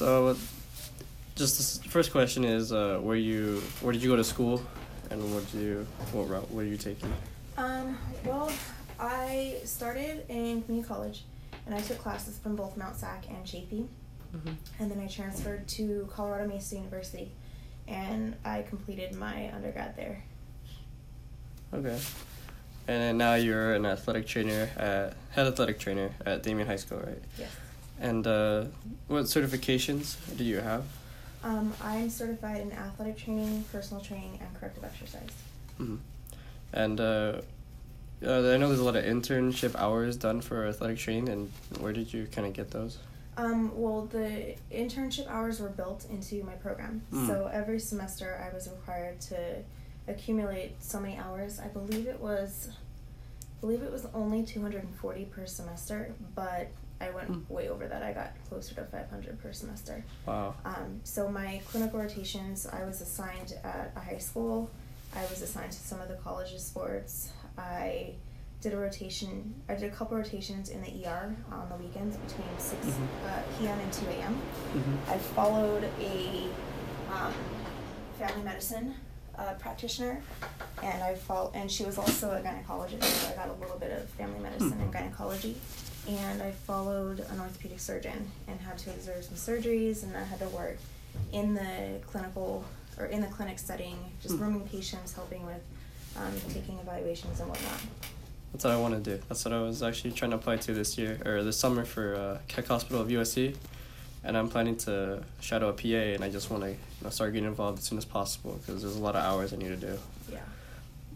So, just the first question is, uh, where you where did you go to school, and what did you what route were you taking? Um, well, I started in community college, and I took classes from both Mount SAC and Chaffey, Mm-hmm. and then I transferred to Colorado Mesa University, and I completed my undergrad there. Okay. And then now you're an athletic trainer at head athletic trainer at Damien High School, right? Yes. And uh, what certifications do you have? Um, I'm certified in athletic training, personal training, and corrective exercise. hmm And uh, uh, I know there's a lot of internship hours done for athletic training, and where did you kind of get those? Um, well, the internship hours were built into my program. Mm. So every semester I was required to accumulate so many hours. I believe it was I believe it was only 240 per semester, but I went Mm. way over that. I got closer to 500 per semester. Wow. Um, so my clinical rotations, I was assigned at a high school. I was assigned to some of the college's sports. I did a rotation. I did a couple rotations in the ER on the weekends between 6 Mhm. uh, p.m. and 2 a.m. hmm I followed a um, family medicine uh, practitioner, and I fol- and she was also a gynecologist, so I got a little bit of family medicine and gynecology. And I followed an orthopedic surgeon and had to observe some surgeries, and I had to work in the clinical or in the clinic setting, just Hmm. rooming patients, helping with um, taking evaluations and whatnot. That's what I want to do. That's what I was actually trying to apply to this year or this summer for uh, Keck Hospital of USC, and I'm planning to shadow a PA, and I just want to you know, start getting involved as soon as possible because there's a lot of hours I need to do. Yeah.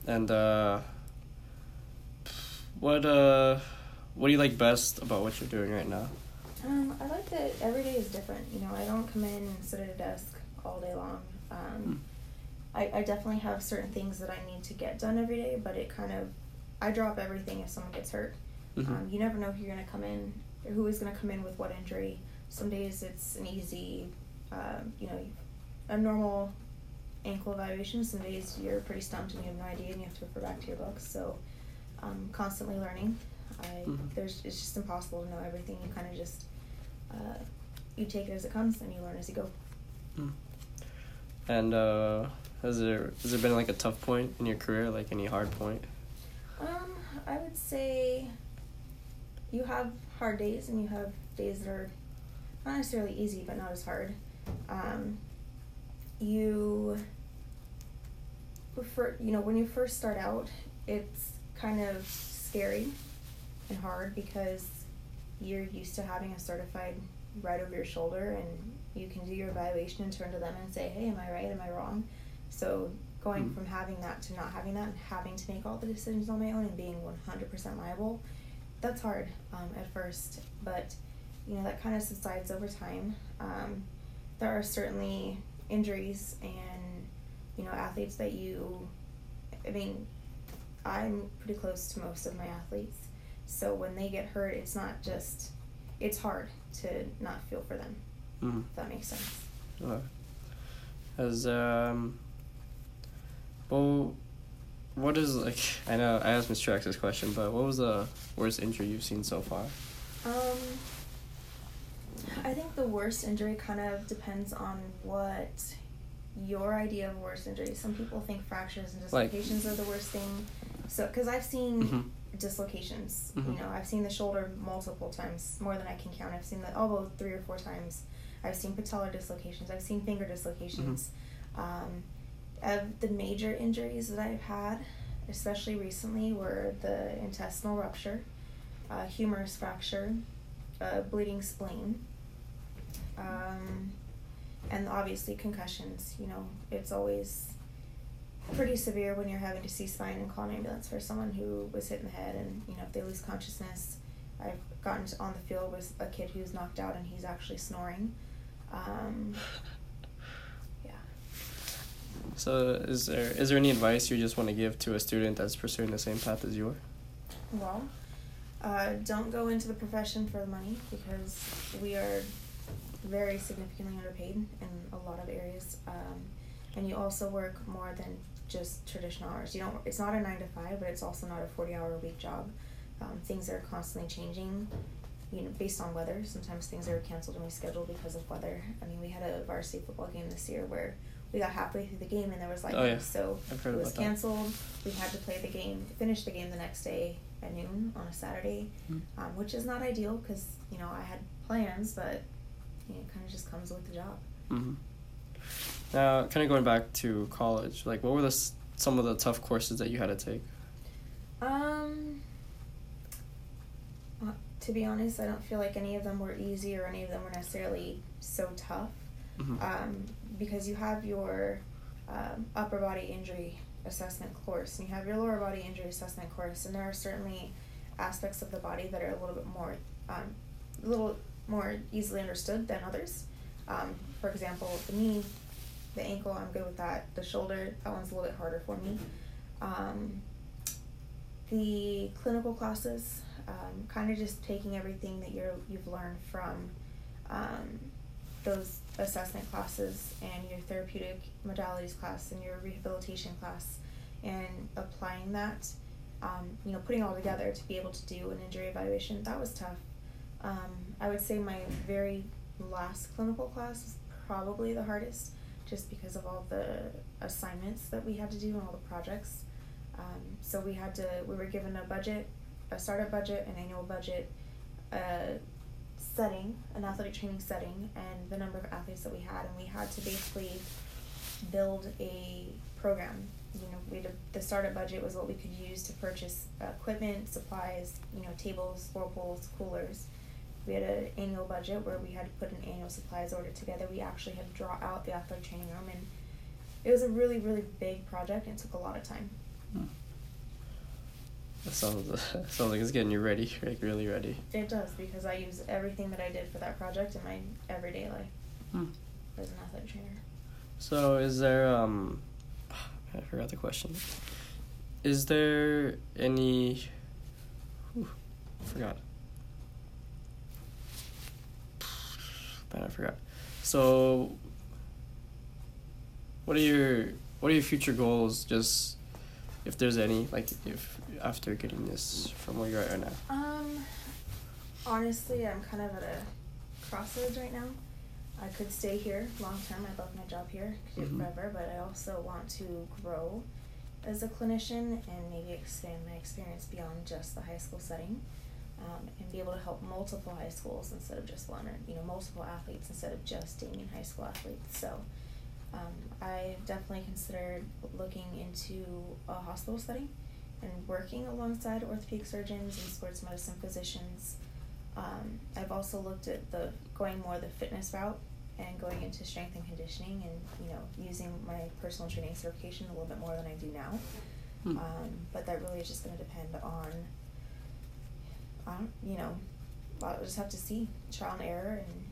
And uh, what uh, what do you like best about what you're doing right now? Um, I like that every day is different. You know, I don't come in and sit at a desk all day long. Um, I, I definitely have certain things that I need to get done every day, but it kind of, I drop everything if someone gets hurt. Mhm. Um, you never know who you're going to come in, or who is going to come in with what injury. Some days it's an easy, um, you know, a normal ankle evaluation. Some days you're pretty stumped and you have no idea and you have to refer back to your books. So, um, constantly learning. I Mhm. there's it's just impossible to know everything. You kind of just uh, you take it as it comes and you learn as you go. Mm. And uh, has there has there been like a tough point in your career, like any hard point? Um, I would say you have hard days and you have days that are not necessarily easy but not as hard. Um, you prefer, you know, when you first start out, it's kind of scary and hard because you're used to having a certified right over your shoulder and you can do your evaluation and turn to them and say, hey, am I right? Am I wrong? So going Mm. from having that to not having that and having to make all the decisions on my own and being 100% liable, that's hard um, at first. But, you know, that kind of subsides over time. Um, there are certainly injuries and, you know, athletes that you, I mean, I'm pretty close to most of my athletes. So when they get hurt, it's not just, it's hard to not feel for them, Mm-hmm. if that makes sense. Has um. Well, what is like? I know I asked Mr. X this question, but what was the worst injury you've seen so far? Um, I think the worst injury kind of depends on what your idea of worst injury. Some people think fractures and Like- dislocations are the worst thing. So, because I've seen Mhm. Dislocations, Mhm. you know, I've seen the shoulder multiple times, more than I can count. I've seen the elbow three or four times. I've seen patellar dislocations. I've seen finger dislocations. Um, of the major injuries that I've had, especially recently, were the intestinal rupture, uh, humerus fracture, uh, bleeding spleen, um, and obviously concussions. You know, it's always pretty severe when you're having to C-spine and call an ambulance for someone who was hit in the head, and you know if they lose consciousness. I've gotten on the field with a kid who's knocked out and he's actually snoring. Um, yeah. So is there is there any advice you just want to give to a student that's pursuing the same path as you are? Well, uh, don't go into the profession for the money because we are very significantly underpaid in a lot of areas, um, and you also work more than just traditional hours. You don't. It's not a nine to five, but it's also not a forty-hour a week job. Um, things are constantly changing. you know, based on weather. Sometimes things are canceled and rescheduled because of weather. I mean, we had a varsity football game this year where we got halfway through the game and there was like Oh, yeah. so it was about that. canceled. We had to play the game, finish the game the next day at noon on a Saturday, Hmm. um, which is not ideal because you know I had plans, but you know, it kind of just comes with the job. hmm Now, kind of going back to college, like what were the some of the tough courses that you had to take? Um, uh, to be honest, I don't feel like any of them were easy or any of them were necessarily so tough. Mhm. Um, because you have your um, upper body injury assessment course and you have your lower body injury assessment course, and there are certainly aspects of the body that are a little bit more, um, a little more easily understood than others. Um, for example, the knee, the ankle, I'm good with that. The shoulder, that one's a little bit harder for me. Um, the clinical classes, um, kind of just taking everything that you're you've learned from um, those assessment classes and your therapeutic modalities class and your rehabilitation class, and applying that. Um, you know, putting all together to be able to do an injury evaluation that was tough. Um, I would say my very last clinical class was probably the hardest, just because of all the assignments that we had to do and all the projects. Um, so we had to, we were given a budget, a startup budget, an annual budget, a setting, an athletic training setting, and the number of athletes that we had, and we had to basically build a program. You know, we had a, the startup budget was what we could use to purchase equipment, supplies, you know, tables, floor whirlpools, coolers. We had an annual budget where we had to put an annual supplies order together. We actually had to draw out the athletic training room, and it was a really, really big project, and it took a lot of time. That sounds sounds like it's getting you ready, like really ready. It does because I use everything that I did for that project in my everyday life Hmm. as an athletic trainer. So, is there um, I forgot the question. Is there any? Whew, forgot. Man, I forgot. So, what are your what are your future goals? Just if there's any, like if after getting this from where you're at right now. Um, honestly, I'm kind of at a crossroads right now. I could stay here long term. I love my job here, could do Mhm. it forever, but I also want to grow as a clinician and maybe expand my experience beyond just the high school setting. Um, and be able to help multiple high schools instead of just one, or you know, multiple athletes instead of just Damien High School athletes. So, um, I definitely considered looking into a hospital setting and working alongside orthopedic surgeons and sports medicine physicians. Um, I've also looked at the going more the fitness route and going into strength and conditioning and you know using my personal training certification a little bit more than I do now. Hmm. Um, but that really is just going to depend on, um, you know, I'll just have to see trial and error, and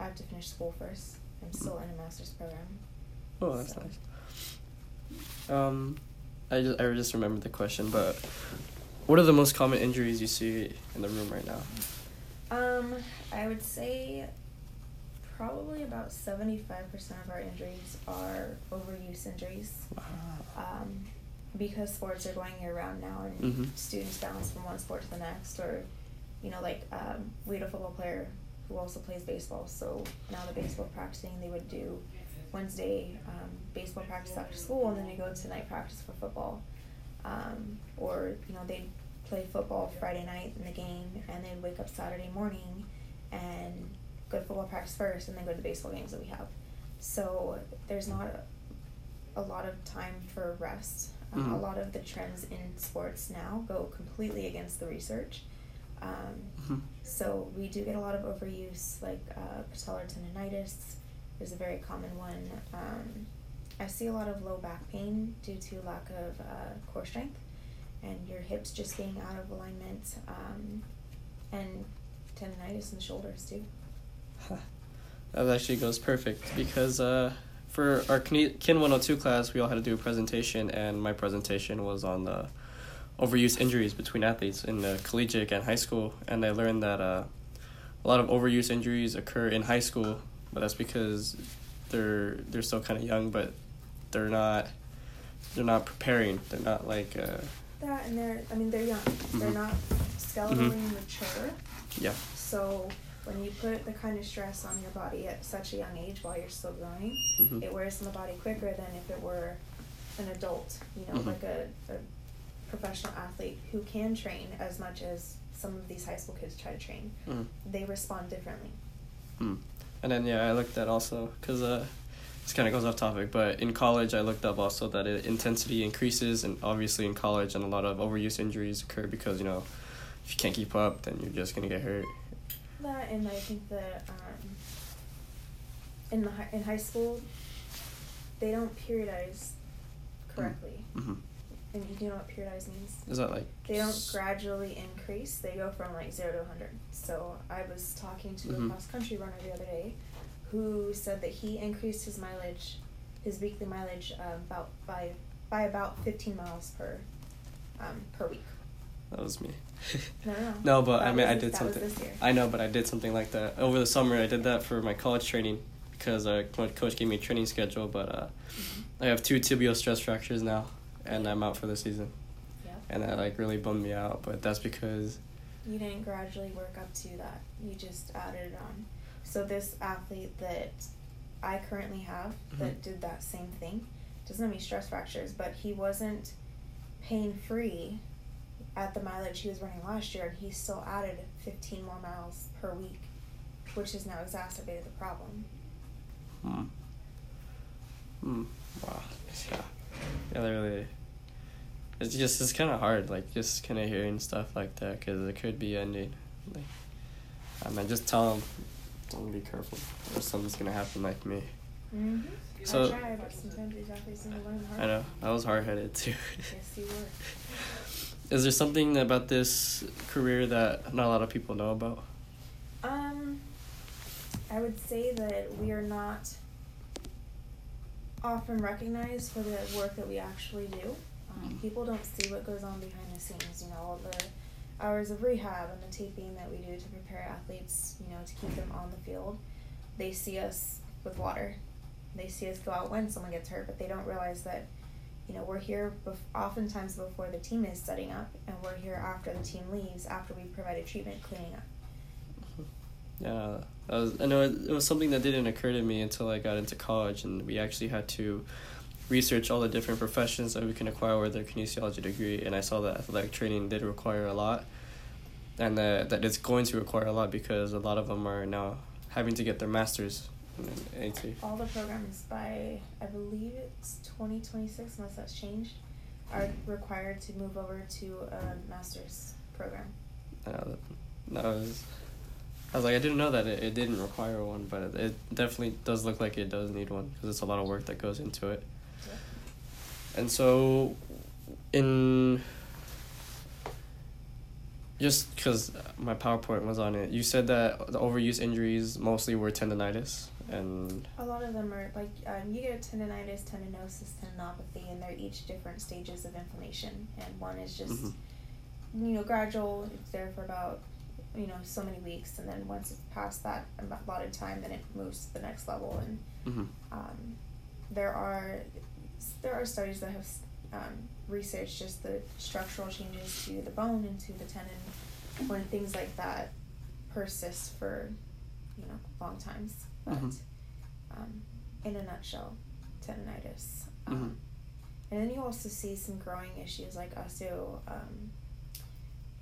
I have to finish school first. I'm still in a master's program. Oh, that's So- nice. Um, I just I just remembered the question, but what are the most common injuries you see in the room right now? Um, I would say probably about seventy-five percent of our injuries are overuse injuries. Um, because sports are going year round now, and Mhm. students bounce from one sport to the next, or you know, like um, we had a football player who also plays baseball. So now the baseball practicing, they would do Wednesday um, baseball practice after school, and then they go to night practice for football. Um, or you know, they'd play football Friday night in the game, and they'd wake up Saturday morning and go to football practice first, and then go to the baseball games that we have. So there's not a, a lot of time for rest. Um, A Mhm. lot of the trends in sports now go completely against the research. Um, Mhm. so we do get a lot of overuse, like uh, patellar tendonitis is a very common one. Um, I see a lot of low back pain due to lack of uh, core strength and your hips just being out of alignment, um, and tendonitis in the shoulders too. That actually goes perfect because uh, for our Kin Kin 102 class, we all had to do a presentation, and my presentation was on the overuse injuries between athletes in the collegiate and high school. And I learned that uh, a lot of overuse injuries occur in high school, but that's because they're they're still kind of young, but they're not they're not preparing. They're not like uh, That and they're, I mean, they're young. They're Mhm. not skeletally mature. yeah. So when you put the kind of stress on your body at such a young age while you're still growing, Mhm. it wears on the body quicker than if it were an adult, you know, Mhm. like a, a professional athlete who can train as much as some of these high school kids try to train. Mm. They respond differently. Mm. And then yeah, I looked at also because uh, this kind of goes off topic, but in college I looked up also that it, intensity increases, and obviously in college and a lot of overuse injuries occur because you know if you can't keep up, then you're just gonna get hurt. That and I think that um, in the hi- in high school, they don't periodize correctly. hmm And you do know what periodize means? Is that like? They don't gradually increase. They go from like zero to 100. So I was talking to Mhm. a cross country runner the other day who said that he increased his mileage, his weekly mileage, um, about by by about 15 miles per um, per week. That was me. No, no, no. But That I mean, I did that was something. I know, but I did something like that over the summer. I did that for my college training because uh, my coach gave me a training schedule. But uh, Mhm. I have two tibial stress fractures now, and I'm out for the season, Yep. and that like really bummed me out. But that's because You didn't gradually work up to that. You just added it on. So this athlete that I currently have that Mhm. did that same thing doesn't have any stress fractures, but he wasn't pain free at the mileage he was running last year, and he still added 15 more miles per week, which has now exacerbated the problem. Hmm. Hmm. Wow. Yeah. Yeah. They really. It's just it's kind of hard, like just kind of hearing stuff like that, because it could be ending. Like, I mean, just tell them, don't be careful, or something's gonna happen like me. Mm-hmm. So- I try, but sometimes these athletes need to learn hard I know I was hard headed too. Yes, you were. Is there something about this career that not a lot of people know about? Um, I would say that we are not often recognized for the work that we actually do. Um, Mhm. people don't see what goes on behind the scenes. You know, all the hours of rehab and the taping that we do to prepare athletes. You know, to keep them on the field. They see us with water. They see us go out when someone gets hurt, but they don't realize that. You know, we're here bef- oftentimes before the team is setting up, and we're here after the team leaves, after we've provided treatment, cleaning up. Yeah, that was, I know it, was something that didn't occur to me until I got into college, and we actually had to research all the different professions that we can acquire with our kinesiology degree, and I saw that athletic training did require a lot, and that that it's going to require a lot because a lot of them are now having to get their masters all the programs by I believe it's twenty twenty six unless that's changed are required to move over to a master's program. I that, that was. I was like, I didn't know that it, it didn't require one, but it, it definitely does look like it does need one because it's a lot of work that goes into it. And so, in just because my PowerPoint was on it, you said that the overuse injuries mostly were tendonitis, and A lot of them are like um, you get tendonitis, tendinosis, tendinopathy, and they're each different stages of inflammation. And one is just Mhm. you know gradual. It's there for about you know so many weeks, and then once it's past that allotted time, then it moves to the next level. And mhm, um, there are there are studies that have um, researched just the structural changes to the bone and to the tendon when things like that persist for you know long times. But Mhm. um, in a nutshell, tendonitis. Um, And then you also see some growing issues like osteo um,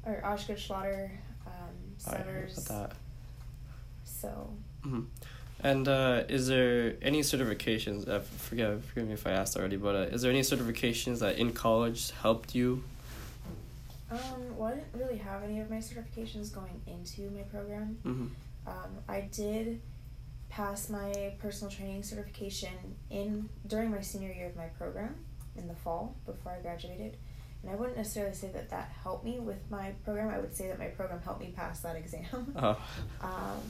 or Osgood-Schlatter, um, I heard Sever's. So Mhm. And uh, is there any certifications? Uh, forget, forgive me if I asked already, but uh, is there any certifications that in college helped you? Um, well, I didn't really have any of my certifications going into my program. Mm-hmm. Um, I did pass my personal training certification in during my senior year of my program in the fall before I graduated. And I wouldn't necessarily say that that helped me with my program. I would say that my program helped me pass that exam. Oh. Um,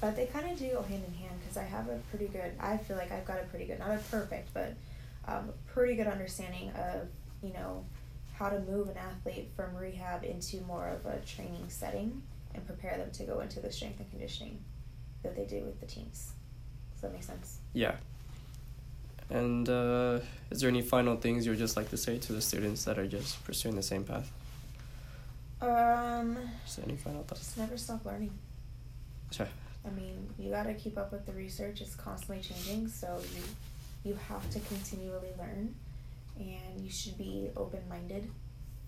but they kind of do go hand in hand because I have a pretty good, I feel like I've got a pretty good, not a perfect, but um, pretty good understanding of, you know, how to move an athlete from rehab into more of a training setting and prepare them to go into the strength and conditioning that they do with the teams. Does that make sense? Yeah. And uh, is there any final things you would just like to say to the students that are just pursuing the same path? Um, Just any final thoughts? just never stop learning. Sure. I mean, you got to keep up with the research. It's constantly changing, so you you have to continually learn, and you should be open minded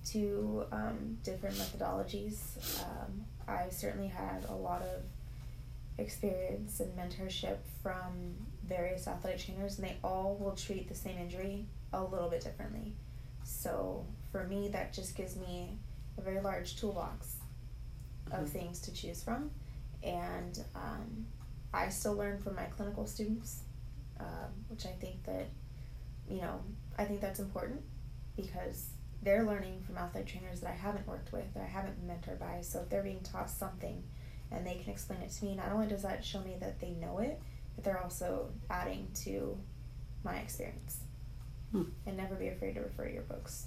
to um, different methodologies. Um, I've certainly had a lot of experience and mentorship from various athletic trainers, and they all will treat the same injury a little bit differently. So for me, that just gives me a very large toolbox of Mhm. things to choose from, and um, I still learn from my clinical students, um, which I think that you know I think that's important because they're learning from athletic trainers that I haven't worked with, that I haven't been mentored by. So if they're being taught something and they can explain it to me, not only does that show me that they know it, but they're also adding to my experience. Hmm. And never be afraid to refer to your books.